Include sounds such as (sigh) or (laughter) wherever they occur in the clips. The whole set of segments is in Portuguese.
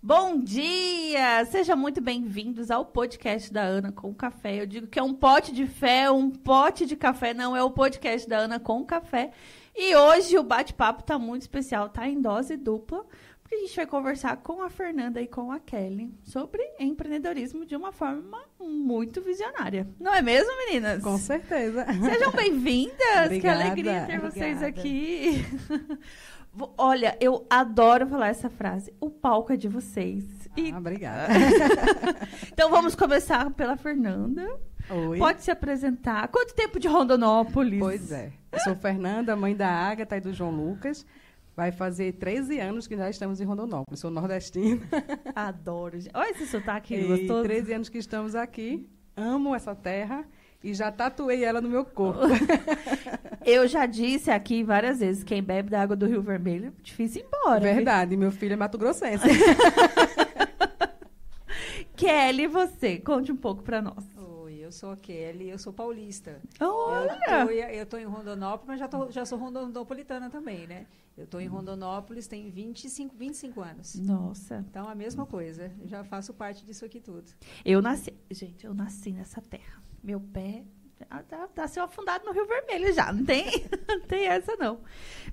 Bom dia! Sejam muito bem-vindos ao podcast da Ana com Café. Eu digo que é um pote de fé, um pote de café, não é o podcast da Ana com Café. E hoje o bate-papo tá muito especial, tá em dose dupla, porque a gente vai conversar com a Fernanda e com a Kelly sobre empreendedorismo de uma forma muito visionária. Não é mesmo, meninas? Com certeza. Sejam bem-vindas! Que alegria ter vocês Obrigada. aqui. (laughs) Olha, eu adoro falar essa frase. O palco é de vocês. E- Ah, obrigada. (laughs) então vamos começar pela Fernanda. Oi. Pode se apresentar. Quanto tempo de Rondonópolis? Pois é. Eu sou Fernanda, mãe da Ágata e do João Lucas. Vai fazer 13 anos que já estamos em Rondonópolis. Sou nordestina. (laughs) Adoro. Olha esse sotaque E gostoso. 13 anos que estamos aqui. Amo essa terra e já tatuei ela no meu corpo. (laughs) Eu já disse aqui várias vezes, quem bebe da água do Rio Vermelho, difícil ir embora. viu? Verdade, meu filho é mato-grossense. (laughs) Kelly, você, conte um pouco pra nós. Oi, eu sou a Kelly, eu sou paulista. Olha! Eu estou em Rondonópolis, mas já, tô, já sou rondonopolitana também, né? Eu estou em Rondonópolis tem 25, 25 anos. Nossa, Então, a mesma coisa. Eu já faço parte disso aqui tudo. eu nasci. Gente, eu nasci nessa terra. Meu pé tá, tá se afundado no Rio Vermelho já. Não tem, (laughs) não tem essa, não.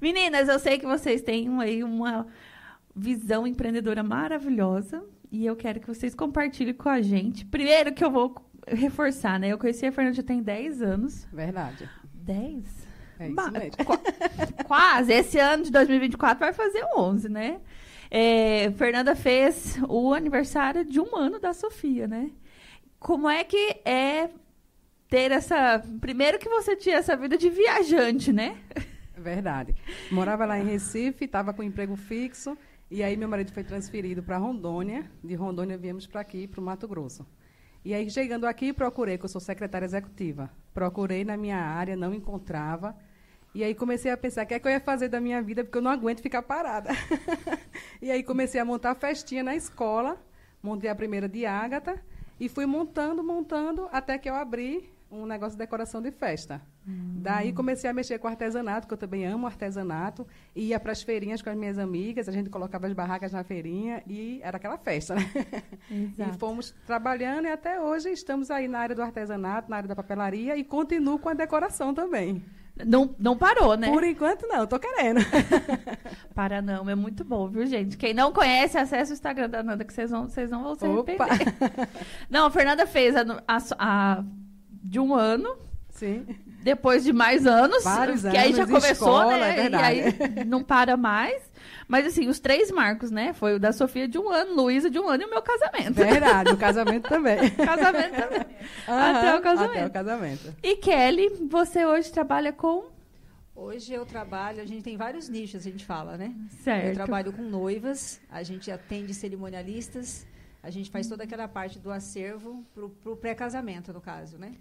Meninas, eu sei que vocês têm aí uma visão empreendedora maravilhosa. E eu quero que vocês compartilhem com a gente. Primeiro que eu vou reforçar, né? Eu conheci a Fernanda já tem 10 anos. Verdade. 10? É isso mesmo. qua- (laughs) Quase. Esse ano de 2024 vai fazer 11, né? É, Fernanda fez o aniversário de um ano da Sofia, né? Como é que é ter essa. Primeiro que você tinha essa vida de viajante, né? Verdade. Morava lá em Recife, estava com emprego fixo. E aí meu marido foi transferido para Rondônia. De Rondônia viemos para aqui, para o Mato Grosso. E aí, chegando aqui, procurei, que eu sou secretária executiva. Procurei na minha área, não encontrava. E aí comecei a pensar, o que é que eu ia fazer da minha vida, porque eu não aguento ficar parada. (laughs) e aí comecei a montar festinha na escola, montei a primeira de Ágata, e fui montando, montando, até que eu abri um negócio de decoração de festa. Daí comecei a mexer com artesanato, que eu também amo artesanato, e ia para as feirinhas com as minhas amigas, a gente colocava as barracas na feirinha e era aquela festa, né? (laughs) E fomos trabalhando e até hoje estamos aí na área do artesanato, na área da papelaria e continuo com a decoração também. Não, não parou, né? Por enquanto não, tô querendo. (laughs) Para não, é muito bom, viu, gente? Quem não conhece, acesse o Instagram da Nanda, que vocês vão, vocês não vão se Opa! arrepender. (laughs) Não, a Fernanda fez a, a- a- de um ano, Sim. depois de mais anos, Vários que aí já anos, começou, escola, né? é verdade. E aí não para mais. Mas assim, os três marcos, né? Foi o da Sofia de um ano, Luísa de um ano e o meu casamento. Verdade, o casamento também. (laughs) casamento também. Aham, Até o casamento. Até o casamento. E Kelly, você hoje trabalha com. Hoje eu trabalho, a gente tem vários nichos, a gente fala, né? Certo. Eu trabalho com noivas, a gente atende cerimonialistas, a gente faz toda aquela parte do acervo para o pré-casamento, no caso, né?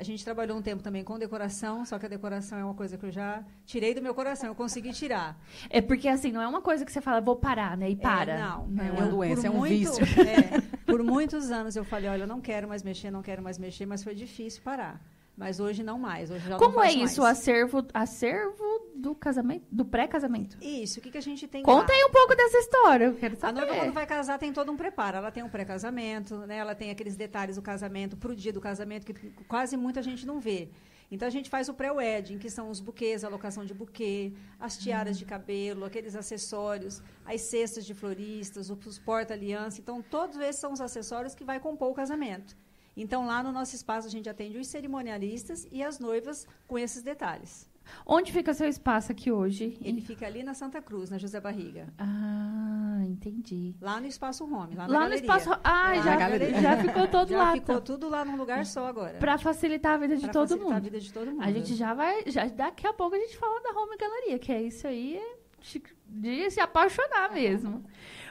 A gente trabalhou um tempo também com decoração, só que a decoração é uma coisa que eu já tirei do meu coração, eu consegui tirar. É porque assim, não é uma coisa que você fala, vou parar, né? E para. É, não, É eu- uma doença, é um muito- vício. é, por muitos anos eu falei, olha, eu não quero mais mexer, não quero mais mexer, mas foi difícil parar. Mas hoje não mais, hoje já Como é isso, o mais. acervo, acervo do casamento, do pré-casamento? Isso, o que, que a gente tem Conta lá? aí um pouco dessa história, eu quero A saber. noiva, quando vai casar, tem todo um preparo. Ela tem um pré-casamento, né? ela tem aqueles detalhes do casamento, para o dia do casamento, que quase muita gente não vê. Então, a gente faz o pré-wedding, que são os buquês, a alocação de buquê, as tiaras de cabelo, aqueles acessórios, as cestas de floristas, os porta-aliança. Então, todos esses são os acessórios que vai compor o casamento. Então, lá no nosso espaço, a gente atende os cerimonialistas e as noivas com esses detalhes. Onde fica seu espaço aqui hoje? Ele fica ali na Santa Cruz, na José Barriga. Ah, entendi. Lá no Espaço Home, lá na Lá no espaço. Ah, Lá já, já ficou todo (laughs) Já lá. ficou então. tudo lá num lugar só agora. Pra facilitar a vida de Pra todo facilitar mundo. a vida de todo mundo. A gente já vai. Já, daqui a pouco a gente fala da Home Galeria, que é isso aí é de- de se apaixonar mesmo.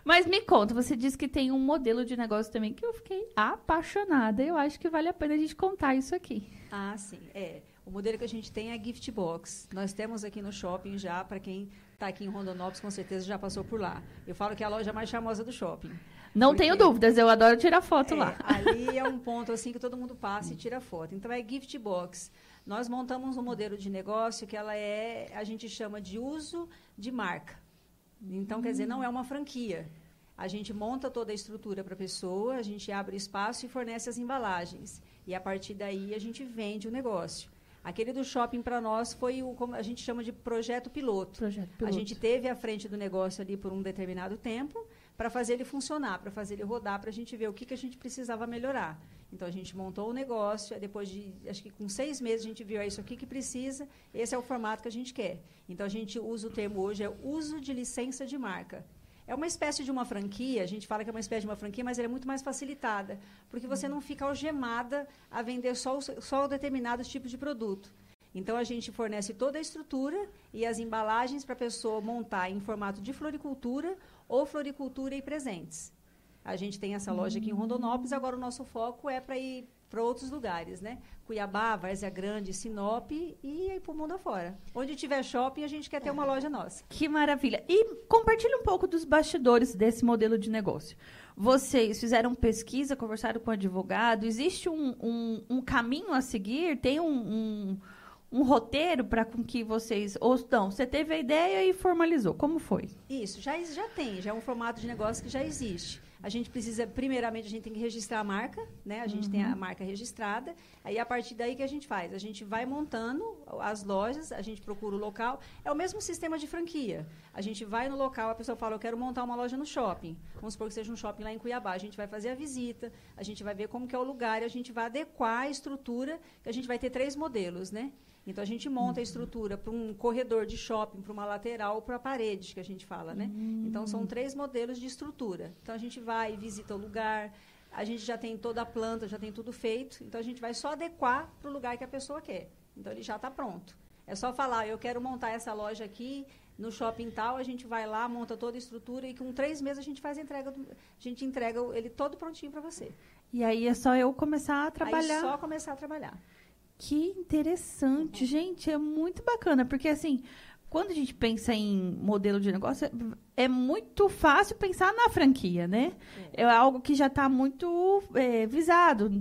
Mas me conta, você disse que tem um modelo de negócio também que eu fiquei apaixonada. Eu acho que vale a pena a gente contar isso aqui. Ah, sim. É. O modelo que a gente tem é gift box. Nós temos aqui no shopping já, para quem está aqui em Rondonópolis, com certeza já passou por lá. Eu falo que é a loja mais charmosa do shopping. Não tenho dúvidas, eu adoro tirar foto É, lá. Ali é um ponto assim que todo mundo passa e tira foto. Então é gift box. Nós montamos um modelo de negócio que ela é, a gente chama de uso de marca. Então, quer dizer, não é uma franquia. A gente monta toda a estrutura para a pessoa, a gente abre espaço e fornece as embalagens. E a partir daí a gente vende o negócio. Aquele do shopping para nós foi o como a gente chama de projeto piloto. Projeto A piloto. gente teve à frente do negócio ali por um determinado tempo para fazer ele funcionar, para fazer ele rodar, para a gente ver o que, que a gente precisava melhorar. Então a gente montou o negócio, depois de acho que com seis meses a gente viu é isso aqui que precisa, esse é o formato que a gente quer. Então a gente usa o termo hoje é uso de licença de marca. É uma espécie de uma franquia, a gente fala que é uma espécie de uma franquia, mas ela é muito mais facilitada, porque você não fica algemada a vender só, só determinados tipos de produto. Então a gente fornece toda a estrutura e as embalagens para a pessoa montar em formato de floricultura ou floricultura e presentes. A gente tem essa loja aqui em Rondonópolis, agora o nosso foco é para ir para outros lugares, né? Cuiabá, Várzea Grande, Sinop e aí para o mundo afora. Onde tiver shopping, a gente quer ter uma loja nossa. Que maravilha. E compartilhe um pouco dos bastidores desse modelo de negócio. Vocês fizeram pesquisa, conversaram com o advogado. Existe um, um, um caminho a seguir? Tem um, um, um roteiro para com que vocês. Ou não, você teve a ideia e formalizou. Como foi? Isso, já, já tem, já é um formato de negócio que já existe. A gente precisa, primeiramente, a gente tem que registrar a marca, né? A gente tem a marca registrada. Aí, a partir daí, que a gente faz? A gente vai montando as lojas, a gente procura o local. É o mesmo sistema de franquia. A gente vai no local, a pessoa fala, eu quero montar uma loja no shopping. Vamos supor que seja um shopping lá em Cuiabá. A gente vai fazer a visita, a gente vai ver como que é o lugar, e a gente vai adequar a estrutura, que a gente vai ter três modelos, né? Então a gente monta a estrutura para um corredor de shopping, para uma lateral, para paredes, que a gente fala, né? Então são três modelos de estrutura. Então a gente vai, visita o lugar, a gente já tem toda a planta, já tem tudo feito. Então a gente vai só adequar para o lugar que a pessoa quer. Então ele já está pronto. É só falar, eu quero montar essa loja aqui no shopping tal, a gente vai lá, monta toda a estrutura e com três meses a gente faz a entrega, do- a gente entrega ele todo prontinho para você. E aí é só eu começar a trabalhar. Aí só começar a trabalhar. Que interessante, gente, é muito bacana, porque assim, quando a gente pensa em modelo de negócio, é, é muito fácil pensar na franquia, né? É, algo que já está muito é, visado.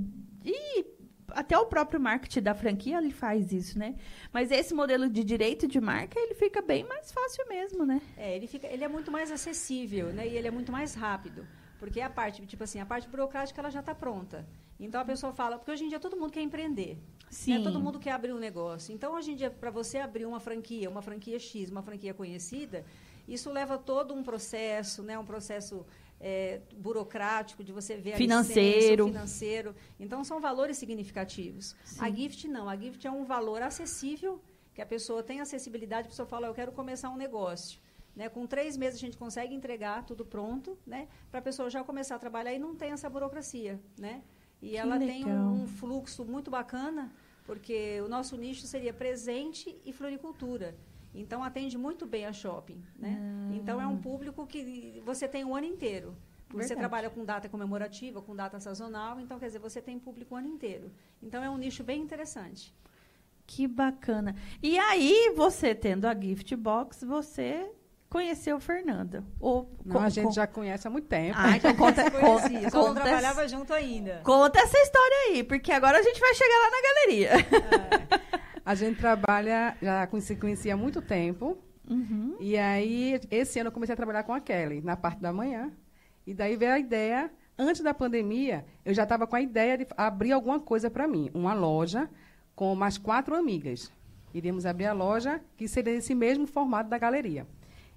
E até o próprio marketing da franquia ele faz isso, né? Mas esse modelo de direito de marca, ele fica bem mais fácil mesmo, né? É, ele, fica, ele é muito mais acessível, né? E ele é muito mais rápido. Porque a parte, tipo assim, a parte burocrática ela já está pronta. Então a pessoa fala, porque hoje em dia todo mundo quer empreender. Sim. Né? Todo mundo quer abrir um negócio. Então, hoje em dia, para você abrir uma franquia, uma franquia X, uma franquia conhecida, isso leva todo um processo, né? um processo é, burocrático de você ver a Financeiro. licença, financeiro. Então, são valores significativos. Sim. A Gift não. A Gift é um valor acessível, que a pessoa tem acessibilidade, a pessoa fala, eu quero começar um negócio. Né? Com três meses a gente consegue entregar tudo pronto, né? para a pessoa já começar a trabalhar e não tem essa burocracia. Né? E Que ela tem legal. um, um fluxo muito bacana, porque o nosso nicho seria presente e floricultura. Então atende muito bem a shopping, né? Então é um público que você tem o ano inteiro. Você Verdade. trabalha com data comemorativa, com data sazonal, então quer dizer, você tem público o ano inteiro. Então é um nicho bem interessante. Que bacana. E aí, você tendo a gift box, você conheceu Fernanda. Ou, Não, co- a gente co- já conhece há muito tempo. Ah, então conta, (laughs) conta, só não conta, trabalhava junto ainda. conta essa história aí, porque agora a gente vai chegar lá na galeria. A gente trabalha, já se conhecia há muito tempo. Uhum. E aí, esse ano eu comecei a trabalhar com a Kelly, na parte da manhã. E daí veio a ideia, antes da pandemia, eu já estava com a ideia de abrir alguma coisa para mim. Uma loja com mais quatro amigas. Iríamos abrir a loja, que seria esse mesmo formato da galeria.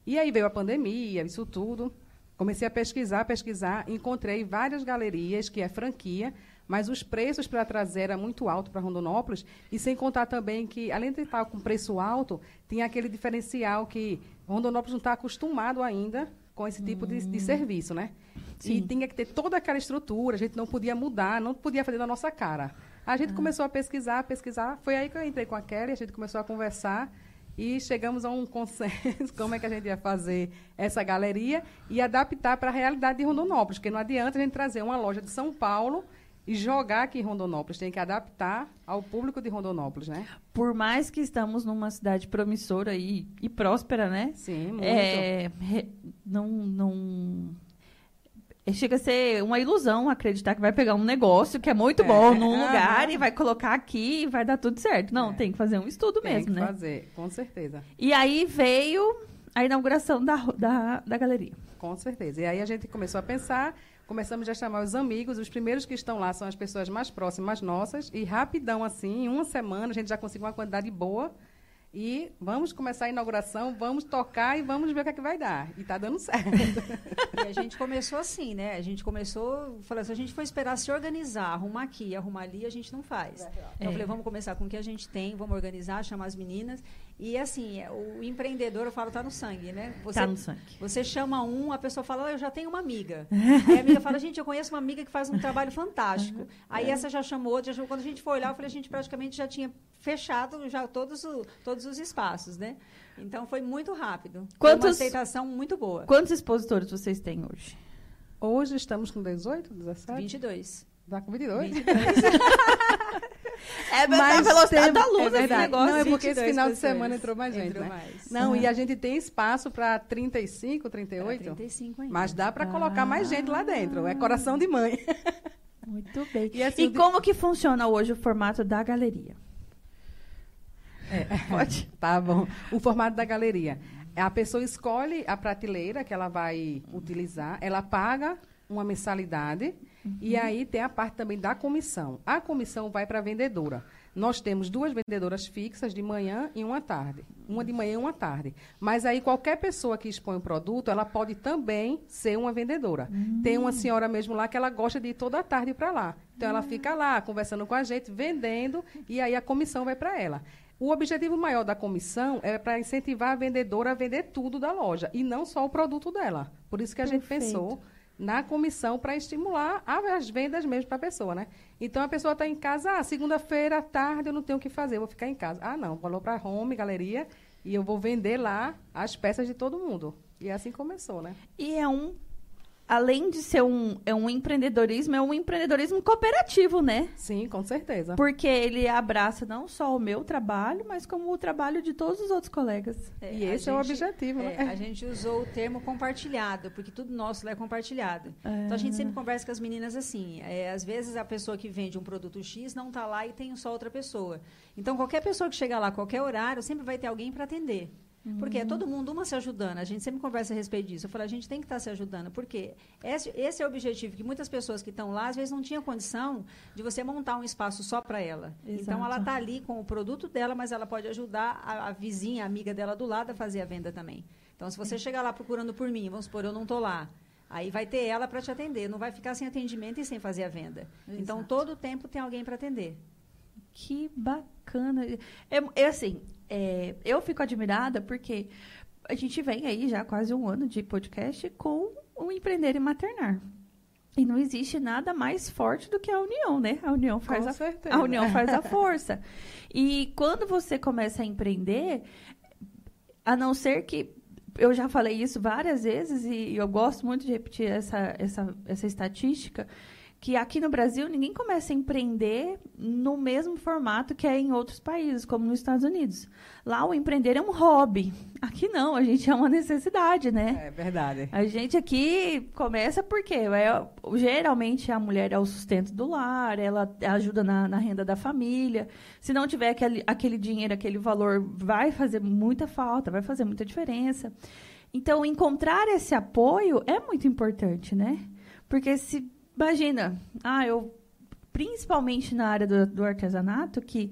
E aí veio a pandemia, isso tudo. Comecei a pesquisar, pesquisar, encontrei várias galerias que é franquia, mas os preços para trazer era muito alto para Rondonópolis, e sem contar também que, além de estar com preço alto, tinha aquele diferencial que Rondonópolis não está acostumado ainda com esse tipo de, de serviço, né? E Sim. tinha que ter toda aquela estrutura, a gente não podia mudar, não podia fazer da nossa cara. A gente começou a pesquisar, pesquisar, foi aí que eu entrei com a Kelly, a gente começou a conversar, e chegamos a um consenso (laughs) como é que a gente ia fazer essa galeria e adaptar para a realidade de Rondonópolis, porque não adianta a gente trazer uma loja de São Paulo e jogar aqui em Rondonópolis, tem que adaptar ao público de Rondonópolis, né? Por mais que estamos numa cidade promissora e, e próspera, né? Sim, muito. É, não, não. Chega a ser uma ilusão acreditar que vai pegar um negócio que é muito É. bom num lugar e vai colocar aqui e vai dar tudo certo. Não, É. tem que fazer um estudo tem mesmo, que né? fazer, com certeza. E aí veio a inauguração da, da, da galeria. Com certeza. E aí a gente começou a pensar, começamos já a chamar os amigos, os primeiros que estão lá são as pessoas mais próximas nossas, e rapidão assim, em uma semana, a gente já conseguiu uma quantidade boa e vamos começar a inauguração, vamos tocar e vamos ver o que é que vai dar. E está dando certo. (laughs) e a gente começou assim, né? A gente começou, falando, se a gente for esperar se organizar, arrumar aqui, arrumar ali, a gente não faz. Então, é. eu falei, vamos começar com o que a gente tem, vamos organizar, chamar as meninas. E assim, é, o empreendedor, eu falo, tá no sangue, né? Você, tá no sangue. Você chama um, a pessoa fala, oh, eu já tenho uma amiga. (laughs) Aí a amiga fala, gente, eu conheço uma amiga que faz um trabalho fantástico. Aí é. essa já chamou outra, já chamou. Quando a gente foi olhar, eu falei, a gente praticamente já tinha fechado já todos, o, todos os espaços, né? Então foi muito rápido. Quantos, foi uma aceitação muito boa. Quantos expositores vocês têm hoje? Hoje estamos com 18, 17? 22. Dá com 22? 22. (laughs) é mas a velocidade da luz é verdade. negócio. Não, é porque esse final de semana entrou mais gente, entrou né? Mais. Não, e a gente tem espaço para 35, 38. Pra 35 ainda. Mas dá para ah. colocar mais gente lá dentro. É coração de mãe. (laughs) Muito bem. E, assim, e como que funciona hoje o formato da galeria? É, (laughs) pode. tá bom. O formato da galeria. A pessoa escolhe a prateleira que ela vai utilizar, ela paga uma mensalidade uhum. e aí tem a parte também da comissão. A comissão vai para a vendedora. Nós temos duas vendedoras fixas de manhã e uma tarde. Uma de manhã e uma tarde. Mas aí qualquer pessoa que expõe o produto, ela pode também ser uma vendedora. Uhum. Tem uma senhora mesmo lá que ela gosta de ir toda a tarde para lá. Então uhum. ela fica lá conversando com a gente, vendendo e aí a comissão vai para ela. O objetivo maior da comissão é para incentivar a vendedora a vender tudo da loja e não só o produto dela. Por isso que a Perfeito. gente pensou na comissão para estimular as vendas mesmo para a pessoa, né? Então a pessoa está em casa, ah, segunda-feira à tarde eu não tenho o que fazer, vou ficar em casa. Ah, não, falou para home, galeria, e eu vou vender lá as peças de todo mundo. E assim começou, né? E é um além de ser um, é um empreendedorismo, é um empreendedorismo cooperativo, né? Sim, com certeza. Porque ele abraça não só o meu trabalho, mas como o trabalho de todos os outros colegas. É, e esse gente, é o objetivo, é, né? A gente usou o termo compartilhado, porque tudo nosso é compartilhado. É. Então a gente sempre conversa com as meninas assim. É, às vezes a pessoa que vende um produto X não está lá e tem só outra pessoa. Então qualquer pessoa que chegar lá, qualquer horário, sempre vai ter alguém para atender. Porque é todo mundo uma se ajudando. A gente sempre conversa a respeito disso. Eu falo, a gente tem que estar tá se ajudando. Porque esse, esse é o objetivo que muitas pessoas que estão lá, às vezes, não tinham condição de você montar um espaço só para ela. Exato. Então, ela está ali com o produto dela, mas ela pode ajudar a, a, vizinha, a amiga dela do lado a fazer a venda também. Então, se você chegar lá procurando por mim, vamos supor, eu não estou lá. Aí vai ter ela para te atender. Não vai ficar sem atendimento e sem fazer a venda. Então, Exato. Então, todo o tempo tem alguém para atender. Que bacana. É, é assim, é, eu fico admirada porque a gente vem aí já quase um ano de podcast com o Empreender e Maternar. E não existe nada mais forte do que a união, né? A união faz, a, a, união faz a (laughs) força. E quando você começa a empreender, a não ser que eu já falei isso várias vezes e eu gosto muito de repetir essa, essa, essa estatística que aqui no Brasil ninguém começa a empreender no mesmo formato que é em outros países, como nos Estados Unidos. Lá o empreender é um hobby. Aqui não, a gente é uma necessidade, né? É verdade. A gente aqui começa porque é, geralmente a mulher é o sustento do lar, ela ajuda na, na renda da família. Se não tiver aquele, aquele dinheiro, aquele valor, vai fazer muita falta, vai fazer muita diferença. Então, encontrar esse apoio é muito importante, né? Porque se imagina, ah, eu principalmente na área do, do artesanato que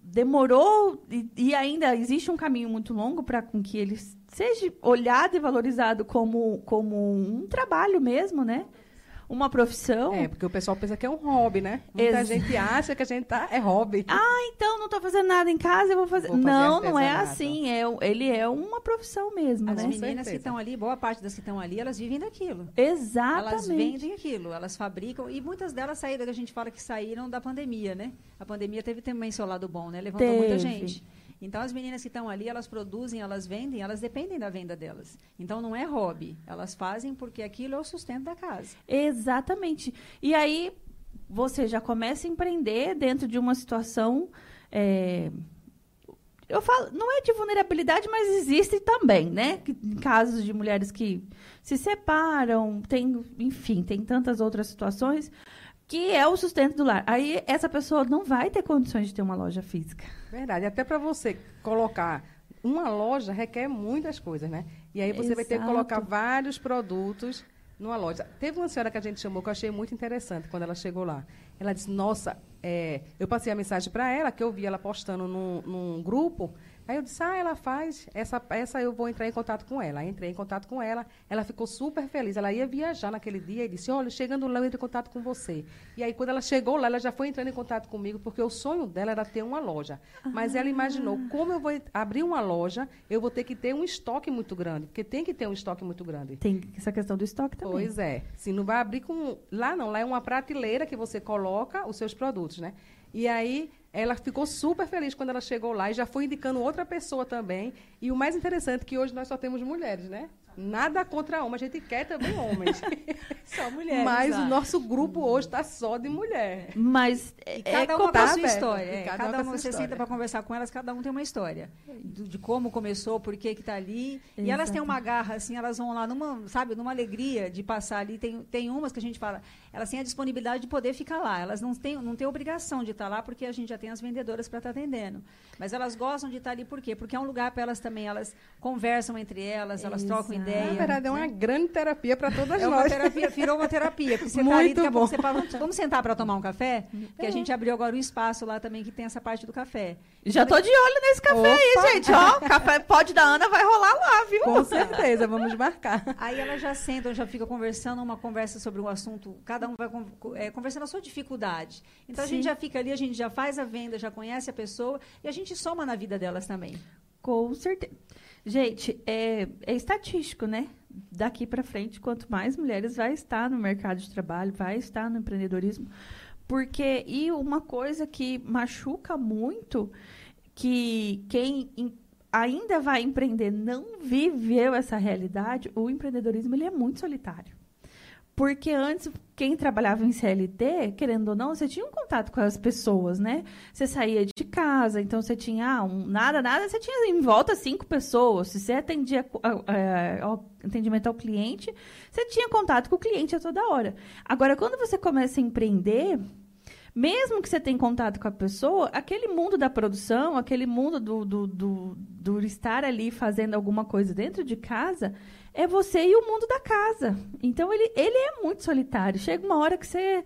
demorou e, e, ainda existe um caminho muito longo para com que ele seja olhado e valorizado como como um trabalho mesmo, né? Uma profissão. É, porque o pessoal pensa que é um hobby, né? Muita Ex gente acha que a gente tá é hobby. (laughs) Ah, então não estou fazendo nada em casa, eu vou fazer. Vou fazer não, não é assim. É, ele é uma profissão mesmo, As né? meninas que estão ali, boa parte das que estão ali, elas vivem daquilo. Exatamente. Elas vendem aquilo, elas fabricam e muitas delas saíram, que a gente fala que saíram da pandemia, né? A pandemia teve também seu lado bom, né? Levantou teve. muita gente. Então, as meninas que estão ali, elas produzem, elas vendem, elas dependem da venda delas. Então, não é hobby. Elas fazem porque aquilo é o sustento da casa. Exatamente. E aí, você já começa a empreender dentro de uma situação. É, eu falo, não é de vulnerabilidade, mas existe também, né? Casos de mulheres que se separam, tem, enfim, tem tantas outras situações que é o sustento do lar. Aí essa pessoa não vai ter condições de ter uma loja física. Verdade. Até para você colocar uma loja requer muitas coisas, né? E aí você vai ter que Exato. colocar vários produtos numa loja. Teve uma senhora que a gente chamou que eu achei muito interessante quando ela chegou lá. Ela disse: Nossa, é, eu passei a mensagem para ela, que eu vi ela postando num, num grupo. Aí eu disse: Ah, ela faz, essa, essa eu vou entrar em contato com ela. Aí entrei em contato com ela, ela ficou super feliz. Ela ia viajar naquele dia e disse: Olha, chegando lá, eu entro em contato com você. E aí, quando ela chegou lá, ela já foi entrando em contato comigo, porque o sonho dela era ter uma loja. Mas ela imaginou: como eu vou abrir uma loja, eu vou ter que ter um estoque muito grande, porque tem que ter um estoque muito grande. Tem essa questão do estoque também. Pois é. Se não vai abrir com. Lá não, lá é uma prateleira que você coloca os seus produtos, né? E aí ela ficou super feliz quando ela chegou lá e já foi indicando outra pessoa também. E o mais interessante é que hoje nós só temos mulheres, né? Nada contra homem, a gente quer também homens. (laughs) Só mulheres. Mas o ah. nosso grupo hoje está só de mulher. Mas é, cada é uma com a sua história. É. cada Cada, uma uma você história. senta para conversar com elas, cada um tem uma história. Do- de como começou, por que que tá ali. E elas têm Exato. uma garra, assim, elas vão lá numa, sabe, numa alegria de passar ali. Tem, tem umas que a gente fala, elas têm a disponibilidade de poder ficar lá. Elas não têm, não têm obrigação de estar lá, porque a gente já tem as vendedoras para estar atendendo. Mas elas gostam de estar ali, por quê? Porque é um lugar para elas também, elas conversam entre elas, elas trocam Exato. ideia. Na verdade, é uma grande terapia para todas (laughs) É uma nós. terapia, virou uma terapia. Porque você tá Muito ali, daqui bom. você fala, vamos, sentar para tomar um café? Porque a gente abriu agora um espaço lá também que tem essa parte do café. Já tô de olho nesse café aí, Opa! gente. Ó, café pode da Ana vai rolar lá, viu? Com certeza, (laughs) vamos marcar. Aí elas já sentam, já fica conversando, uma conversa sobre um assunto, cada um vai é, conversando a sua dificuldade. Então a Sim. gente já fica ali, a gente já faz a venda, já conhece a pessoa e a gente soma na vida delas também. Com certeza. Gente, é, é estatístico, né? Daqui para frente, quanto mais mulheres vai estar no mercado de trabalho, vai estar no empreendedorismo. Porque, e uma coisa que machuca muito, que quem em- ainda vai empreender não viveu essa realidade, o empreendedorismo ele é muito solitário. Porque antes, quem trabalhava em CLT, querendo ou não, você tinha um contato com as pessoas, né? Você saía de casa, então você tinha ah, um, nada, nada, você tinha em volta cinco pessoas. Se você atendia a- ao atendimento ao cliente, você tinha contato com o cliente a toda hora. Agora, quando você começa a empreender, mesmo que você tenha contato com a pessoa, aquele mundo da produção, aquele mundo do, do, do, do estar ali fazendo alguma coisa dentro de casa, é você e o mundo da casa. Então, ele, ele é muito solitário. Chega uma hora que você.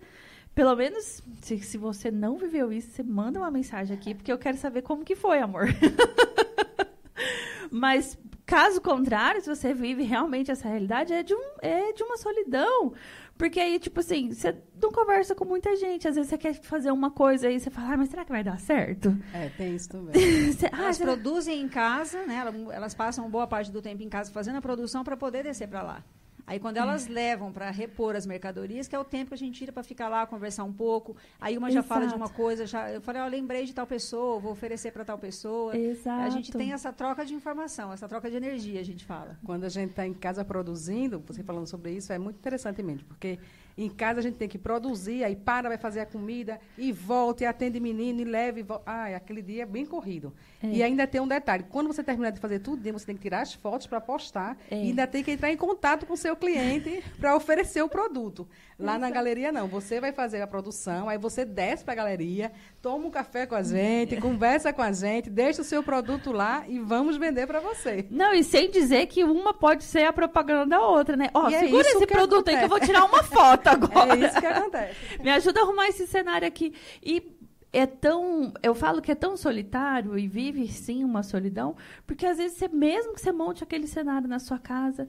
Pelo menos, se, se você não viveu isso, você manda uma mensagem aqui, porque eu quero saber como que foi, amor. (laughs) Mas, caso contrário, se você vive realmente essa realidade, é de, um, é de uma solidão. Porque aí, tipo assim, você não conversa com muita gente. Às vezes você quer fazer uma coisa aí você fala, ah, mas será que vai dar certo? É, tem isso também. (laughs) Você- ah, Elas será- produzem em casa, né? Elas, elas passam boa parte do tempo em casa fazendo a produção para poder descer para lá. Aí quando elas levam para repor as mercadorias, que é o tempo que a gente tira para ficar lá, conversar um pouco. Aí uma já fala de Exato. uma coisa, já eu falei, ó, lembrei de tal pessoa, vou oferecer para tal pessoa. Exato. A gente tem essa troca de informação, essa troca de energia, a gente fala. Quando a gente está em casa produzindo, você falando sobre isso, é muito interessante mesmo, porque em casa a gente tem que produzir, aí para, vai fazer a comida, e volta, e atende menino, e leva, e volta. Ai, aquele dia é bem corrido. É. E ainda tem um detalhe, quando você terminar de fazer tudo, você tem que tirar as fotos para postar, É. e ainda tem que entrar em contato com o seu cliente (laughs) para oferecer o produto. Lá na galeria, não. Você vai fazer a produção, aí você desce para a galeria, toma um café com a gente, conversa com a gente, deixa o seu produto lá e vamos vender para você. Não, e sem dizer que uma pode ser a propaganda da outra, né? Ó, é segura isso esse produto aí que eu vou acontece. tirar uma foto agora. É isso que acontece. (laughs) Me ajuda a arrumar esse cenário aqui. E é tão. Eu falo que é tão solitário e vive sim uma solidão, porque às vezes você, mesmo que você monte aquele cenário na sua casa,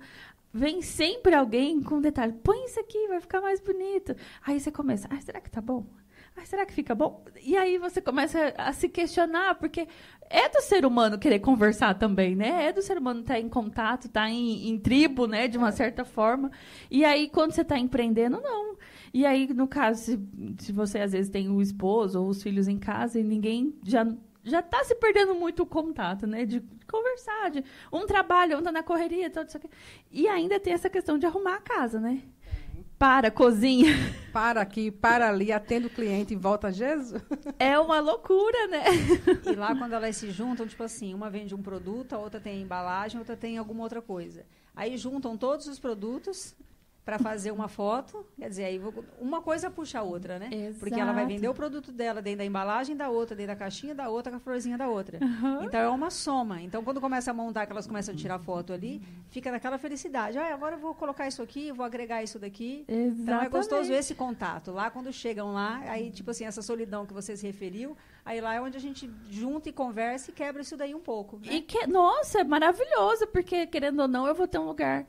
vem sempre alguém com um detalhe: põe isso aqui, vai ficar mais bonito. Aí você começa: ah, será que tá bom? Ah, será que fica bom? E aí você começa a se questionar, porque é do ser humano querer conversar também, né? É do ser humano estar em contato, estar em, em tribo, né? De uma certa forma. E aí, quando você está empreendendo, não. E aí, no caso, se, se você às vezes tem o esposo ou os filhos em casa e ninguém já já está se perdendo muito o contato, né? De conversar, de um trabalho, um tá na correria, tudo isso aqui. E ainda tem essa questão de arrumar a casa, né? Para, cozinha. Para aqui, para ali, atende o cliente e volta a Jesus. (laughs) É uma loucura, né? E lá, quando elas se juntam, tipo assim, uma vende um produto, a outra tem embalagem, a outra tem alguma outra coisa. Aí juntam todos os produtos para fazer uma foto. Quer dizer, aí vou- uma coisa puxa a outra, né? Porque ela vai Exato. vender o produto dela dentro da embalagem da outra, dentro da caixinha da outra, com a florzinha da outra. Então é uma soma. Então quando começa a montar, que elas começam a tirar foto ali, fica naquela felicidade. Ah, agora eu vou colocar isso aqui, vou agregar isso daqui. Então é gostoso Exatamente. esse contato. Lá quando chegam lá, aí tipo assim, essa solidão que você se referiu, aí lá é onde a gente junta e conversa e quebra isso daí um pouco. né? E que, nossa, é maravilhoso, porque querendo ou não, eu vou ter um lugar.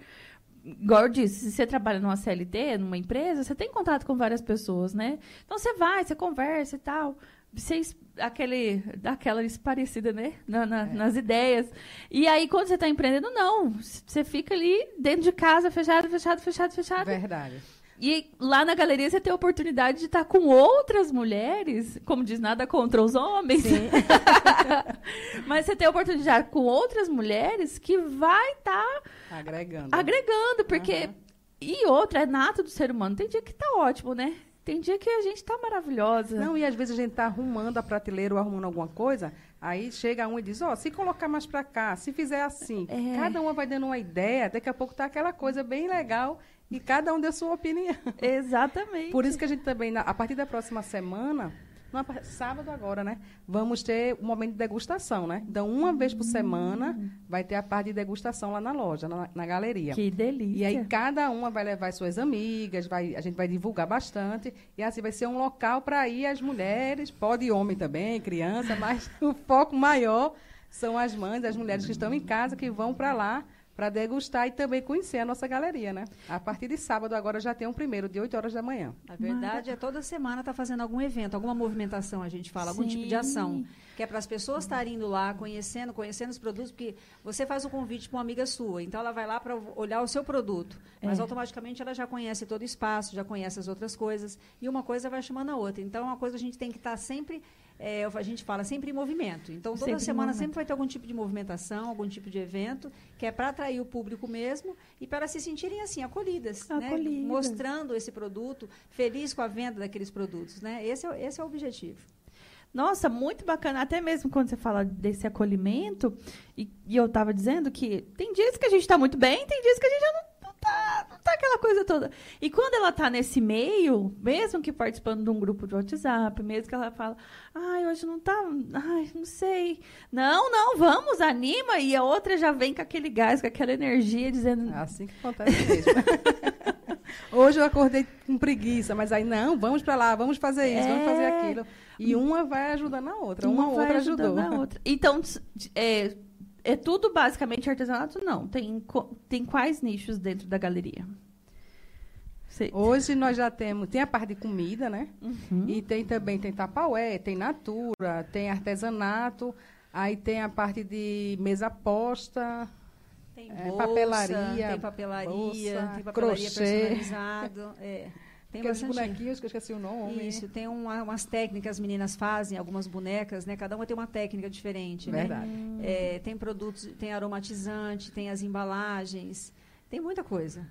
Igual eu disse, se você trabalha numa CLT, numa empresa, você tem contato com várias pessoas, né? Então você vai, você conversa e tal. Vocês, aquele, aquela parecida, né? Na- na- Nas ideias. E aí, quando você está empreendendo, não. Você fica ali dentro de casa, fechado, fechado, fechado, fechado. Verdade. E lá na galeria você tem a oportunidade de estar com outras mulheres, como diz, nada contra os homens. (laughs) Mas você tem a oportunidade de estar com outras mulheres que vai estar Agregando. agregando, porque. Aham. E outra, é nato do ser humano. Tem dia que tá ótimo, né? Tem dia que a gente tá maravilhosa. Não, e às vezes a gente tá arrumando a prateleira ou arrumando alguma coisa, aí chega um e diz, ó, se colocar mais pra cá, se fizer assim, É. cada uma vai dando uma ideia, daqui a pouco tá aquela coisa bem legal e cada um deu sua opinião. Exatamente. Por isso que a gente também, a partir da próxima semana, na par- sábado agora, né? Vamos ter um momento de degustação, né? Então, uma vez por semana, vai ter a parte de degustação lá na loja, na, na galeria. Que delícia. E aí cada uma vai levar suas amigas, vai, a gente vai divulgar bastante. E assim vai ser um local para ir as mulheres, pode homem também, criança, mas (laughs) o foco maior são as mães, as mulheres que estão em casa, que vão para lá para degustar e também conhecer a nossa galeria, né? A partir de sábado agora já tem um primeiro, de 8 horas da manhã. A verdade é toda semana tá fazendo algum evento, alguma movimentação, a gente fala, algum tipo de ação. Sim. Que é para as pessoas estarem indo lá, conhecendo, conhecendo os produtos, porque você faz o convite para uma amiga sua, então ela vai lá para olhar o seu produto, mas É. automaticamente ela já conhece todo o espaço, já conhece as outras coisas, e uma coisa vai chamando a outra. Então, é uma coisa que a gente tem que estar sempre, é, a gente fala sempre em movimento. Então, toda Sempre em semana sempre vai ter algum tipo de movimentação, algum tipo de evento, que é para atrair o público mesmo e para se sentirem assim, acolhidas, né? Acolhidas. mostrando esse produto, feliz com a venda daqueles produtos. Né? Esse, é, o- esse é o objetivo. Nossa, muito bacana. Até mesmo quando você fala desse acolhimento, e, e eu estava dizendo que tem dias que a gente está muito bem, tem dias que a gente já não, não, tá, não tá aquela coisa toda. E quando ela tá nesse meio, mesmo que participando de um grupo de WhatsApp, mesmo que ela fala, ai, hoje não tá, ai, não sei. Não, não, vamos, anima. E a outra já vem com aquele gás, com aquela energia, dizendo, É assim que acontece mesmo. (laughs) Hoje eu acordei com preguiça, mas aí não, vamos para lá, vamos fazer isso, vamos fazer É. aquilo. E uma vai ajudando a outra, uma, vai outra ajudou. outra. Então, é, é tudo basicamente artesanato? Não. Tem, tem quais nichos dentro da galeria? Você- Hoje nós já temos, tem a parte de comida, né? Uhum. E tem também, tem tapaué, tem natura, tem artesanato, aí tem a parte de mesa posta, Tem É, bolsa, papelaria, tem papelaria, bolsa, tem papelaria crochê. personalizado. É, tem aqueles bastante. bonequinhos que eu esqueci o nome. Isso, tem uma- umas técnicas, as meninas fazem, algumas bonecas, né? Cada uma tem uma técnica diferente, né? Verdade. É, tem produtos, tem aromatizante, tem as embalagens, tem muita coisa.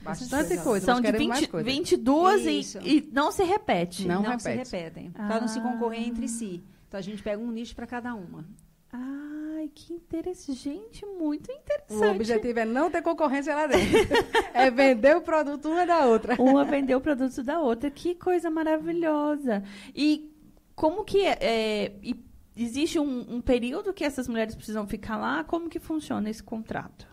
Bastante coisa. coisa, São de queremos 20, mais coisa. 22 e, Isso. e não se repete. Não Não, se repete. repetem, para não se Ah. concorrer entre si. Então a gente pega um nicho para cada uma. Ai, que interessante. Gente, muito O interessante. objetivo é não ter concorrência lá dentro. (laughs) é vender o produto uma da outra. Uma vendeu o produto da outra. Que coisa maravilhosa. E como que é? é, existe um, um período que essas mulheres precisam ficar lá? Como que funciona esse contrato?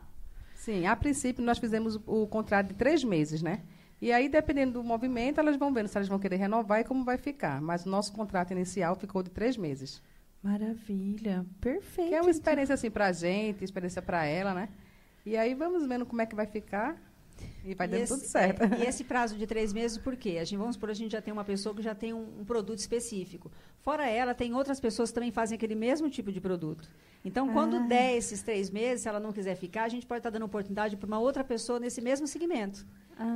Sim, a princípio nós fizemos o, o contrato de três meses, né? E aí, dependendo do movimento, elas vão vendo se elas vão querer renovar e como vai ficar. Mas o nosso contrato inicial ficou de três meses. Maravilha. Perfeito. Que é uma experiência assim pra gente, experiência para ela, né? E aí vamos vendo como é que vai ficar e vai E dando esse- tudo certo. é, e (laughs) esse prazo de três meses, por quê? A gente, vamos supor, a gente já tem uma pessoa que já tem um, um produto específico. Fora ela, tem outras pessoas que também fazem aquele mesmo tipo de produto. Então, quando Ah. der esses três meses, se ela não quiser ficar, a gente pode estar dando oportunidade para uma outra pessoa nesse mesmo segmento.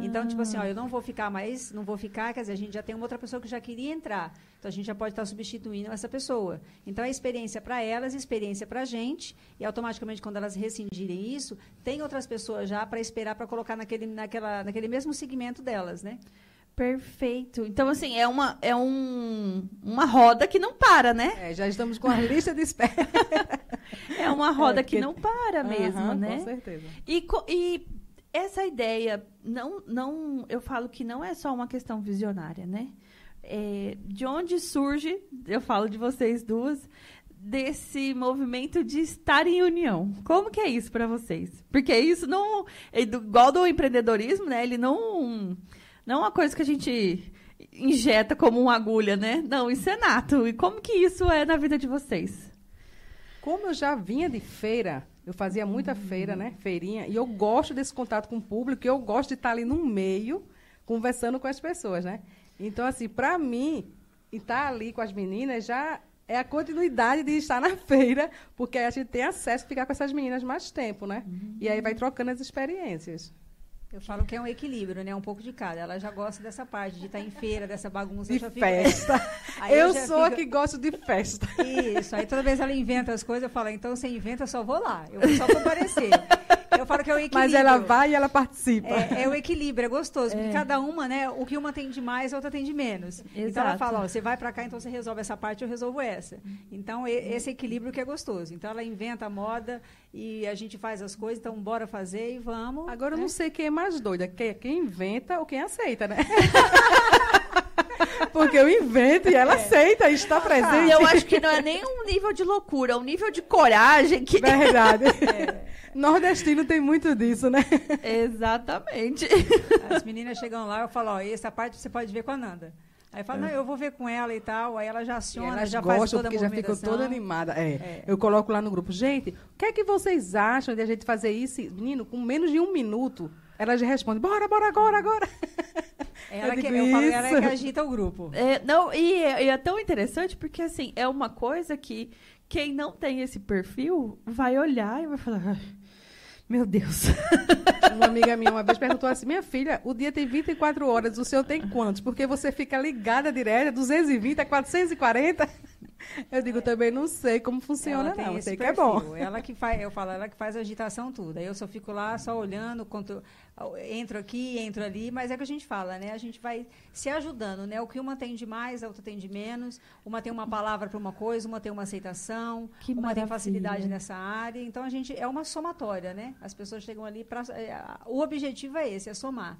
Então, tipo assim, ó, eu não vou ficar mais, não vou ficar, quer dizer, a gente já tem uma outra pessoa que já queria entrar. Então, a gente já pode estar substituindo essa pessoa. Então, é experiência para elas, experiência para a gente, e automaticamente, quando elas rescindirem isso, tem outras pessoas já para esperar para colocar naquele, naquela, naquele mesmo segmento delas, né? Perfeito. Então, assim, é uma, é um, uma roda que não para, né? É, já estamos com a (laughs) lista de espera. É uma roda É, que porque- não para mesmo, Aham, né? Com certeza. E, e essa ideia, não, não, eu falo que não é só uma questão visionária, né? É, de onde surge, eu falo de vocês duas, desse movimento de estar em união. Como que é isso para vocês? Porque isso não, é igual do empreendedorismo, né? Ele não, não é uma coisa que a gente injeta como uma agulha, né? Não, isso é nato. E como que isso é na vida de vocês? Como eu já vinha de feira, eu fazia muita feira, né? Feirinha, e eu gosto desse contato com o público, eu gosto de estar ali no meio, conversando com as pessoas, né? Então, assim, para mim, estar ali com as meninas já é a continuidade de estar na (laughs) feira, porque a gente tem acesso a ficar com essas meninas mais tempo, né? Uhum. E aí vai trocando as experiências. Eu falo que é um equilíbrio, né? Um pouco de cada. Ela já gosta dessa parte, de estar em feira, dessa bagunça. De festa. (laughs) eu, eu sou fico... a que gosto de festa. Isso. Aí toda vez ela inventa as coisas, eu falo, então você inventa, eu só vou lá. Eu vou só comparecer. (laughs) Eu falo que é o equilíbrio. (laughs) Mas ela vai e ela participa. É, é o equilíbrio, é gostoso. Porque é. cada uma, né? O que uma tem de mais, a outra tem de menos. Exato. Então ela fala, ó, você vai para cá, então você resolve essa parte, eu resolvo essa. Então esse equilíbrio que é gostoso. Então ela inventa a moda e a gente faz as coisas, então bora fazer e vamos. Agora né? eu não sei quem é mais doida, quem, quem inventa ou quem aceita, né? (laughs) Porque eu invento e ela é. aceita, está presente. Eu acho que não é nem um nível de loucura, é um nível de coragem que. Verdade. (laughs) É. Nordestino tem muito disso, né? Exatamente. As meninas chegam lá, eu falo, ó, essa parte você pode ver com a Nanda. Aí fala, é. não, eu vou ver com ela e tal. Aí ela já aciona, ela já faz toda porque a já ficou toda animada. É. é. Eu coloco lá no grupo, gente, o que é que vocês acham de a gente fazer isso? Menino, com menos de um minuto, ela já responde, bora, bora agora, agora. (laughs) Ela, eu que, eu falo, ela é que agita o grupo. É, não, e, e é tão interessante porque, assim, é uma coisa que quem não tem esse perfil vai olhar e vai falar meu Deus. (laughs) Uma amiga minha uma vez perguntou assim: minha filha, o dia tem 24 horas, o seu tem quantos? Porque você fica ligada direto, 220 a 440. (laughs) Eu digo, também não sei como funciona, não. Eu sei que é bom. Ela que faz, eu falo, ela que faz a agitação tudo. Aí eu só fico lá, só olhando, conto, entro aqui, entro ali, mas é que a gente fala, né? A gente vai se ajudando, né? O que uma tem de mais, a outra tem de menos. Uma tem uma palavra para uma coisa, uma tem uma aceitação, que uma maravilha. tem facilidade nessa área. Então a gente é uma somatória, né? As pessoas chegam ali para é, o objetivo é esse, é somar.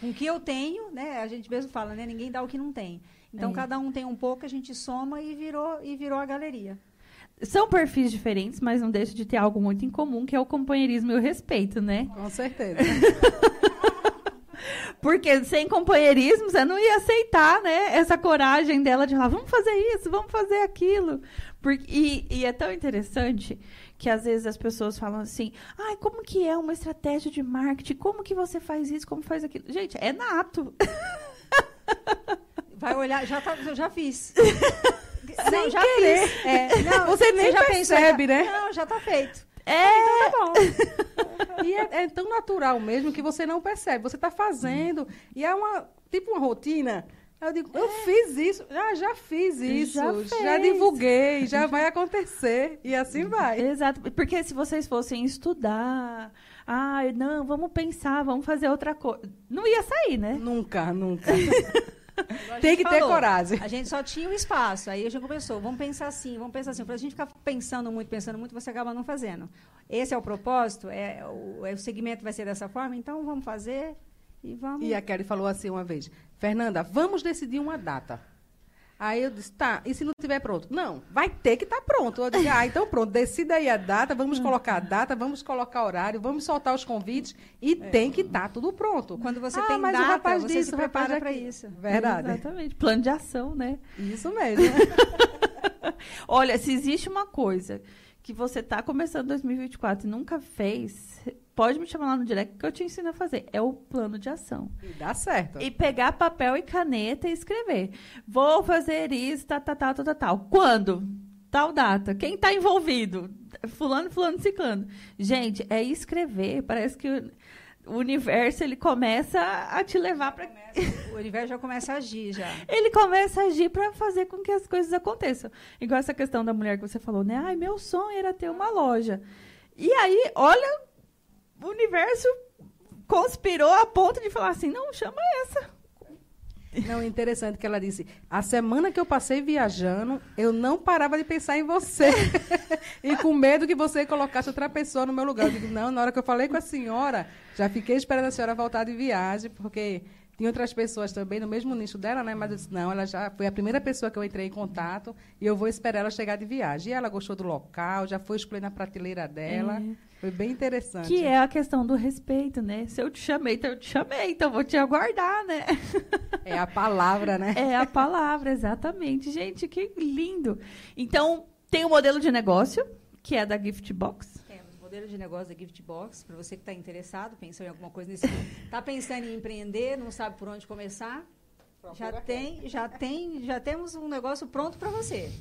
Com o que eu tenho, né? A gente mesmo fala, né? Ninguém dá o que não tem. Então, é. cada um tem um pouco, a gente soma e virou, e virou a galeria. São perfis diferentes, mas não deixa de ter algo muito em comum, que é o companheirismo e o respeito, né? Com certeza. (laughs) Porque sem companheirismo você não ia aceitar, né? Essa coragem dela de falar, vamos fazer isso, vamos fazer aquilo. Porque, e, e é tão interessante que às vezes as pessoas falam assim, ai, como que é uma estratégia de marketing? Como que você faz isso? Como faz aquilo? Gente, é nato. (laughs) Vai olhar, já, tá, já fiz. (laughs) Sem não, já querer. Fiz. É, não, (laughs) você nem já percebe, pensou, né? Não, já tá feito. É. Ah, então tá bom. e é, é, tão natural mesmo que você não percebe. Você está fazendo e é uma tipo uma rotina. Eu digo, é. eu fiz isso, ah, já fiz isso, já, já divulguei, já (laughs) vai acontecer e assim vai. Exato, porque se vocês fossem estudar, ah, não, vamos pensar, vamos fazer outra coisa, não ia sair, né? Nunca, nunca. Tem que falou, ter coragem. A gente só tinha o um espaço. Aí a gente começou, vamos pensar assim, vamos pensar assim. Para a gente ficar pensando muito, pensando muito, você acaba não fazendo. Esse é o propósito, é o, é, o segmento vai ser dessa forma, então vamos fazer e vamos. E a Kelly falou assim uma vez: Fernanda, vamos decidir uma data. Aí eu disse, tá, e se não estiver pronto? Não, vai ter que estar tá pronto. Eu disse, ah, então pronto, decida aí a data, vamos colocar a data, vamos colocar horário, vamos soltar os convites e é. tem que estar tá tudo pronto. Quando você ah, tem mas data, o rapaz você disse, se prepara para isso. Verdade. Exatamente, plano de ação, né? Isso mesmo. (laughs) Olha, se existe uma coisa que você está começando 2024 e nunca fez, pode me chamar lá no direct que eu te ensino a fazer. É o plano de ação. E dá certo. E pegar papel e caneta e escrever. Vou fazer isso, tal, tal, tal, tal, tal. Quando? Tal data. Quem está envolvido? Fulano, fulano, ciclano. Gente, é escrever. Parece que o universo ele começa a te levar para o universo já começa a agir já ele começa a agir para fazer com que as coisas aconteçam igual essa questão da mulher que você falou né ai meu sonho era ter uma loja e aí olha o universo conspirou a ponto de falar assim não chama essa Não, é interessante que ela disse, a semana que eu passei viajando, eu não parava de pensar em você. (laughs) e com medo que você colocasse outra pessoa no meu lugar. Eu digo, não, na hora que eu falei com a senhora, já fiquei esperando a senhora voltar de viagem, porque tinha outras pessoas também no mesmo nicho dela, né? Mas eu disse, não, ela já foi a primeira pessoa que eu entrei em contato e eu vou esperar ela chegar de viagem. E ela gostou do local, já foi escolher na prateleira dela. É. Foi bem interessante. Que é a questão do respeito, né? Se eu te chamei, então eu te chamei, então vou te aguardar, né? É a palavra, né? É a palavra, exatamente. Gente, que lindo. Então, tem o um modelo de negócio, que é da Gift Box modelo de negócio da Gift Box, para você que está interessado, pensou em alguma coisa nesse está pensando em empreender, não sabe por onde começar, já tem, já tem, já temos um negócio pronto para você.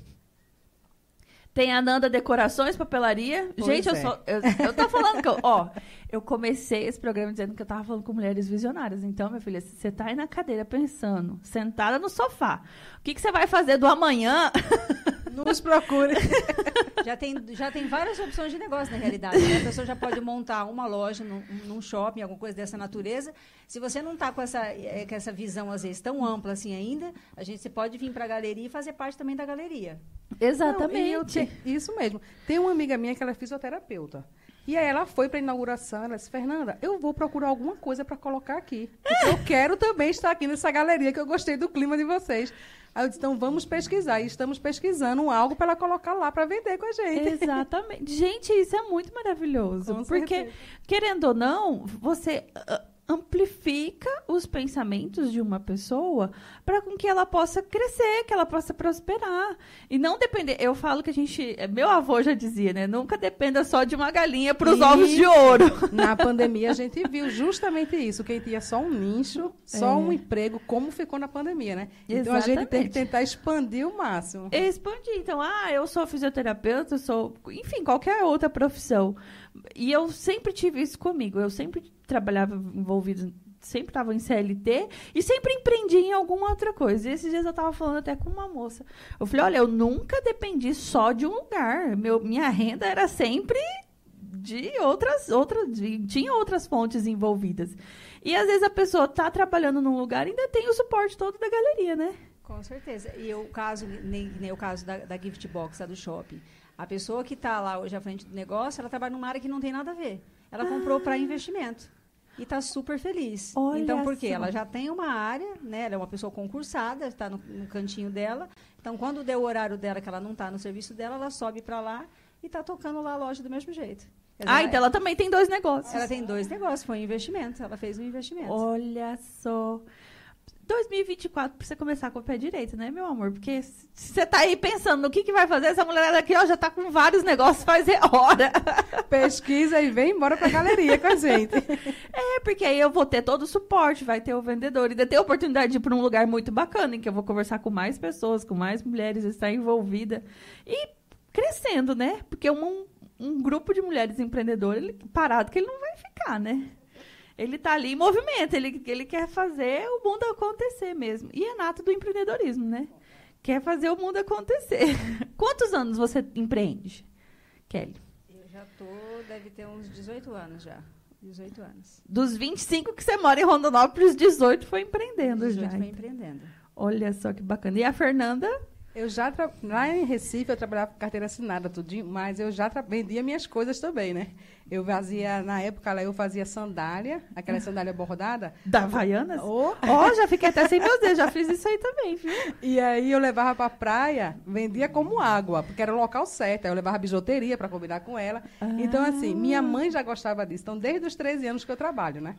Tem a Nanda Decorações, Papelaria. Pois Gente, é. eu sou. Eu, eu tô falando que eu. Ó, eu comecei esse programa dizendo que eu tava falando com mulheres visionárias. Então, minha filha, você tá aí na cadeira pensando, sentada no sofá, o que, que você vai fazer do amanhã? (laughs) Nos procure. (laughs) já, tem, já tem várias opções de negócio, na realidade. Né? A pessoa já pode montar uma loja num, num shopping, alguma coisa dessa natureza. Se você não está com essa, é, com essa visão, às vezes, tão ampla assim ainda, a gente você pode vir para a galeria e fazer parte também da galeria. Exatamente. Não, isso mesmo. Tem uma amiga minha que ela é fisioterapeuta. E aí ela foi para a inauguração, ela disse, Fernanda, eu vou procurar alguma coisa para colocar aqui. Porque eu quero também estar aqui nessa galeria, que eu gostei do clima de vocês. Aí eu disse, então vamos pesquisar. E estamos pesquisando algo para ela colocar lá para vender com a gente. Exatamente. gente, isso é muito maravilhoso. Com porque, certeza. querendo ou não, você ah, amplifica os pensamentos de uma pessoa para com que ela possa crescer, que ela possa prosperar. E não depender. Eu falo que a gente. Meu avô já dizia, né? Nunca dependa só de uma galinha para os ovos de ouro. (laughs) Na pandemia a gente viu justamente isso. Quem tinha só um nicho, só é. um emprego, como ficou na pandemia, né? Exatamente. Então a gente tem que tentar expandir o máximo. Expandir. Então, ah, eu sou fisioterapeuta, eu sou. Enfim, qualquer outra profissão. E eu sempre tive isso comigo. Eu sempre trabalhava envolvido, sempre estava em CLT e sempre empreendi em alguma outra coisa. E esses dias eu estava falando até com uma moça. Eu falei, olha, eu nunca dependi só de um lugar. Meu, minha renda era sempre de outras, outras de, tinha outras fontes envolvidas. E às vezes a pessoa está trabalhando num lugar e ainda tem o suporte todo da galeria, né? Com certeza. E o caso, nem, nem o caso da, da gift box, a do shopping. A pessoa que está lá hoje à frente do negócio, ela trabalha numa área que não tem nada a ver. Ela ah. comprou para investimento e está super feliz. Olha então, por quê? Ela já tem uma área, né? Ela é uma pessoa concursada, está no, no, cantinho dela. Então, quando deu o horário dela, que ela não está no serviço dela, ela sobe para lá e está tocando lá a loja do mesmo jeito. Dizer, ah, então ela também tem dois negócios. Ela tem dois negócios, foi um investimento. Ela fez um investimento. Olha só. 2024 pra você começar com o pé direito, né, meu amor? Porque se você tá aí pensando no que, que vai fazer, essa mulher aqui, ó, já tá com vários negócios faz hora. (laughs) Pesquisa e vem embora pra galeria com a gente. (laughs) É, porque aí eu vou ter todo o suporte, vai ter o vendedor, ainda ter a oportunidade de ir pra um lugar muito bacana, em que eu vou conversar com mais pessoas, com mais mulheres, estar envolvida. E crescendo, né? Porque um, um grupo de mulheres empreendedoras, ele, parado que ele não vai ficar, né? Ele está ali em movimento, ele, ele quer fazer o mundo acontecer mesmo. E é nato do empreendedorismo, né? Quer fazer o mundo acontecer. (laughs) Quantos anos você empreende, Kelly? Eu já tô, deve ter uns 18 anos já. 18 anos. Dos 25 que você mora em Rondonópolis, 18 foi empreendendo 18 já. 18 foi empreendendo. Olha só que bacana. E a Fernanda? Eu já tra... lá em Recife eu trabalhava com carteira assinada tudinho, mas eu já tra... vendia minhas coisas também, né? Eu fazia na época lá eu fazia sandália, aquela sandália bordada. Da Havaianas? Ó, oh. oh, já fiquei até sem meus dedos, já fiz isso aí também, viu? E aí eu levava para praia, vendia como água, porque era o local certo. Aí eu levava bijuteria para combinar com ela. Ah. Então assim, minha mãe já gostava disso. Então desde os 13 anos que eu trabalho, né?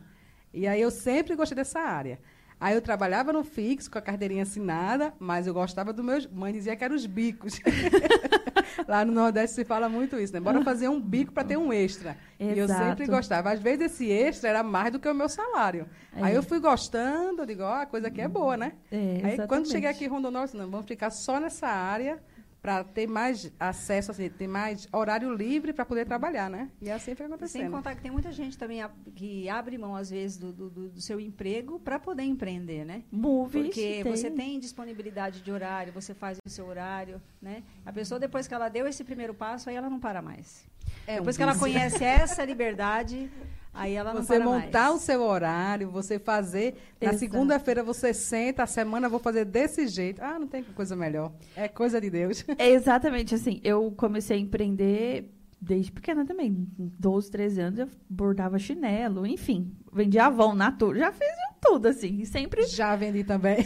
E aí eu sempre gostei dessa área. Aí eu trabalhava no fixo com a carteirinha assinada, mas eu gostava do meu. Mãe dizia que eram os bicos. (laughs) Lá no Nordeste se fala muito isso, né? Bora fazer um bico para ter um extra. Exato. E eu sempre gostava. Às vezes esse extra era mais do que o meu salário. É. Aí eu fui gostando, digo, ó, oh, a coisa aqui é boa, né? É, Aí quando cheguei aqui em Rondonópolis, não, vamos ficar só nessa área para ter mais acesso, assim, ter mais horário livre para poder trabalhar, né? E assim foi acontecendo. Sem contar que tem muita gente também que abre mão, às vezes, do, do, do seu emprego para poder empreender, né? Movies, Porque tem. você tem disponibilidade de horário, você faz o seu horário, né? A pessoa, depois que ela deu esse primeiro passo, aí ela não para mais. É um Depois que ela conhece (laughs) essa liberdade, aí ela não Você montar mais. o seu horário, você fazer. Na segunda-feira você senta, a semana eu vou fazer desse jeito. Ah, não tem coisa melhor. É coisa de Deus. (laughs) É exatamente assim. Eu comecei a empreender desde pequena também. 12, 13 anos eu bordava chinelo, enfim. Vendia Avon, Natura. Já fiz tudo, assim. E sempre. Já vendi também. (laughs)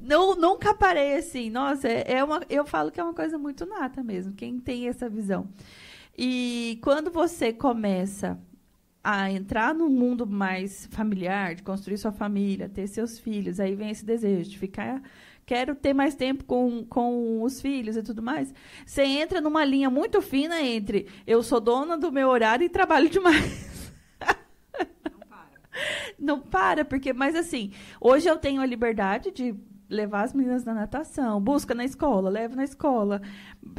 Não, nunca parei assim. Nossa, é, é uma, eu falo que é uma coisa muito nata mesmo. Quem tem essa visão. E quando você começa a entrar no mundo mais familiar, de construir sua família, ter seus filhos, aí vem esse desejo de ficar. Quero ter mais tempo com, com os filhos e tudo mais. Você entra numa linha muito fina entre eu sou dona do meu horário e trabalho demais. Não para, porque, mas assim, hoje eu tenho a liberdade de levar as meninas na natação, busca na escola, levo na escola.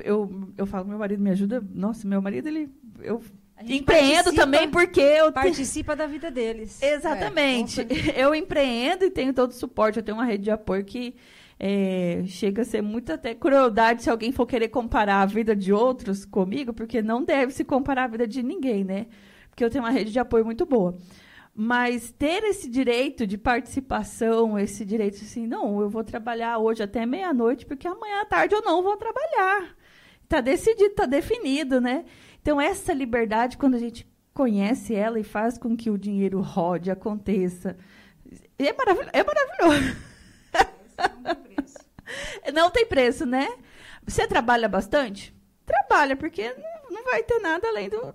Eu, eu falo, meu marido me ajuda. Nossa, meu marido, ele. Eu empreendo também porque eu. Participa da vida deles. (laughs) Exatamente. É, eu empreendo e tenho todo o suporte. Eu tenho uma rede de apoio que é, chega a ser muito até crueldade se alguém for querer comparar a vida de outros comigo, porque não deve se comparar a vida de ninguém, né? Porque eu tenho uma rede de apoio muito boa. Mas ter esse direito de participação, esse direito assim, não, eu vou trabalhar hoje até meia-noite, porque amanhã à tarde eu não vou trabalhar. Está decidido, está definido, né? Então, essa liberdade, quando a gente conhece ela e faz com que o dinheiro rode, aconteça, é, é maravilhoso. (laughs) Não tem preço, né? Você trabalha bastante? Trabalha, porque não, não vai ter nada além do.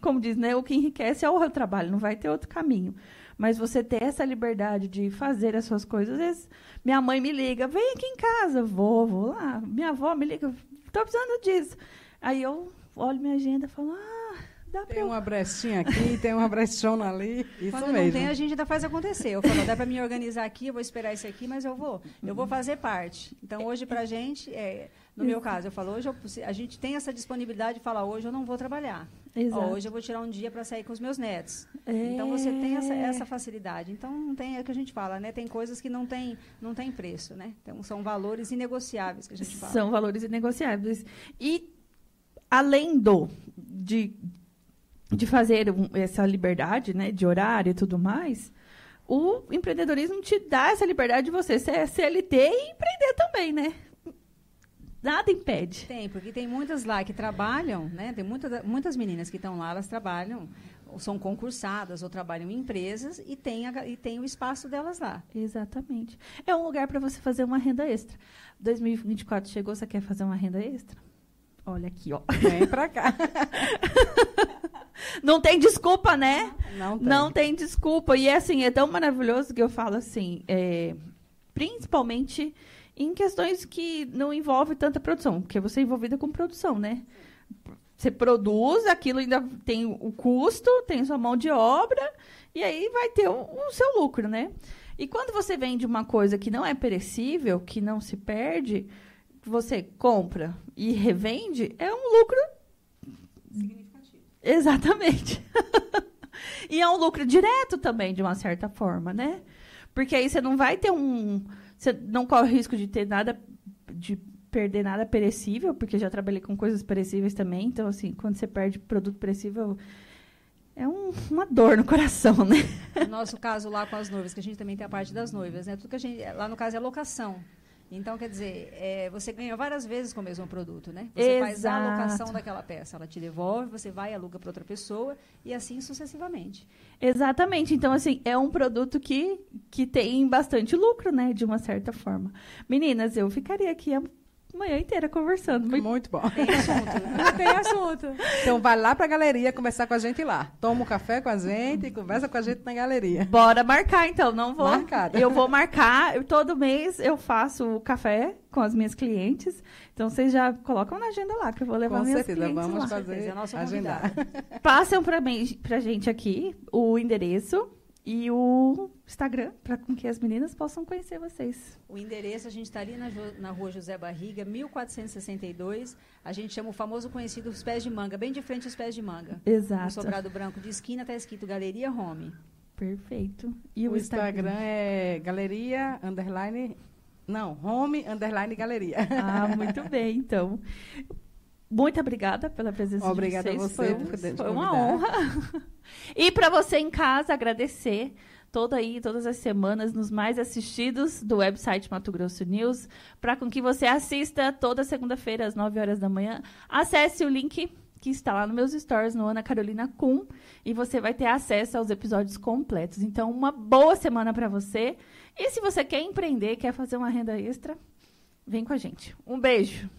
Como diz, né? O que enriquece é o trabalho, não vai ter outro caminho. Mas você ter essa liberdade de fazer as suas coisas. Às vezes, minha mãe me liga, vem aqui em casa, vou, vou lá. Minha avó me liga, tô precisando disso. Aí eu olho minha agenda e falo, ah, dá pra Tem eu uma brechinha aqui, tem uma brechona ali. Isso Quando não mesmo. tem, a gente ainda faz acontecer. Eu falo, dá para me organizar aqui, eu vou esperar isso aqui, mas eu vou. Eu vou fazer parte. Então, hoje, para a gente, é, no meu caso, eu falo, hoje eu- a gente tem essa disponibilidade de falar, hoje eu não vou trabalhar. Exato. hoje eu vou tirar um dia para sair com os meus netos. É. Então, você tem essa, essa facilidade. Então, não tem, é o que a gente fala, né? Tem coisas que não tem, não tem preço, né? Então, são valores inegociáveis que a gente fala. São valores inegociáveis. E além do de, de fazer um- essa liberdade, né, de horário e tudo mais, o empreendedorismo te dá essa liberdade de você ser CLT e empreender também, né? Nada impede. Tem, porque tem muitas lá que trabalham, né? Tem muita, muitas meninas que estão lá, elas trabalham, ou são concursadas, ou trabalham em empresas e tem, a- e tem o espaço delas lá. Exatamente. É um lugar para você fazer uma renda extra. 2024 chegou, você quer fazer uma renda extra? Olha aqui, ó. (laughs) Vem pra cá. (laughs) Não tem desculpa, né? Não tem. Não tem desculpa. E é assim, é tão maravilhoso que eu falo assim, é, principalmente em questões que não envolvem tanta produção, porque você é envolvida com produção, né? Você produz, aquilo ainda tem o custo, tem sua mão de obra, e aí vai ter o, o seu lucro, né? E quando você vende uma coisa que não é perecível, que não se perde, você compra e revende, é um lucro Exatamente. (laughs) e é um lucro direto também, de uma certa forma, né? Porque aí você não vai ter um. Você não corre o risco de ter nada. de perder nada perecível, porque já trabalhei com coisas perecíveis também. Então, assim, quando você perde produto perecível. É um- uma dor no coração, né? No nosso caso lá com as noivas, que a gente também tem a parte das noivas, né? Tudo que a gente, lá no caso é locação. Então, quer dizer, é, você ganha várias vezes com o mesmo produto, né? Você faz a Exato. alocação daquela peça, ela te devolve, você vai e aluga para outra pessoa e assim sucessivamente. Exatamente. Então, assim, é um produto que, que tem bastante lucro, né? De uma certa forma. Meninas, eu ficaria aqui a manhã inteira conversando. Muito Muito bom. Tem assunto. (laughs) tem assunto. Então vai lá pra galeria conversar com a gente lá. Toma um café com a gente e conversa com a gente na galeria. Bora marcar, então. Não vou. Marcado. Eu vou marcar. Eu- todo mês eu faço o café com as minhas clientes. Então vocês já colocam na agenda lá, que eu vou levar Com minhas certeza, clientes vamos lá. fazer, certeza, é nossa agendar. Passam pra, mim, pra gente aqui o endereço e o Instagram, para com que as meninas possam conhecer vocês. O endereço, a gente está ali na, na rua José Barriga, 1462. A gente chama o famoso conhecido os pés de manga, bem de frente aos pés de manga. No Exato. sobrado branco de esquina está escrito Galeria Home. Perfeito. E o Instagram é galeria, underline... Não, home, underline, galeria. Ah, muito bem, então. Muito obrigada pela presença Obrigada de a vocês. você foi, ter foi uma honra. (laughs) e para você em casa, agradecer toda aí, todas as semanas, nos mais assistidos do website Mato Grosso News, para com que você assista toda segunda-feira às 9 horas da manhã. Acesse o link que está lá nos meus stories no Ana Carolina Kuhn e você vai ter acesso aos episódios completos. Então, uma boa semana para você. E se você quer empreender, quer fazer uma renda extra, vem com a gente. Um beijo.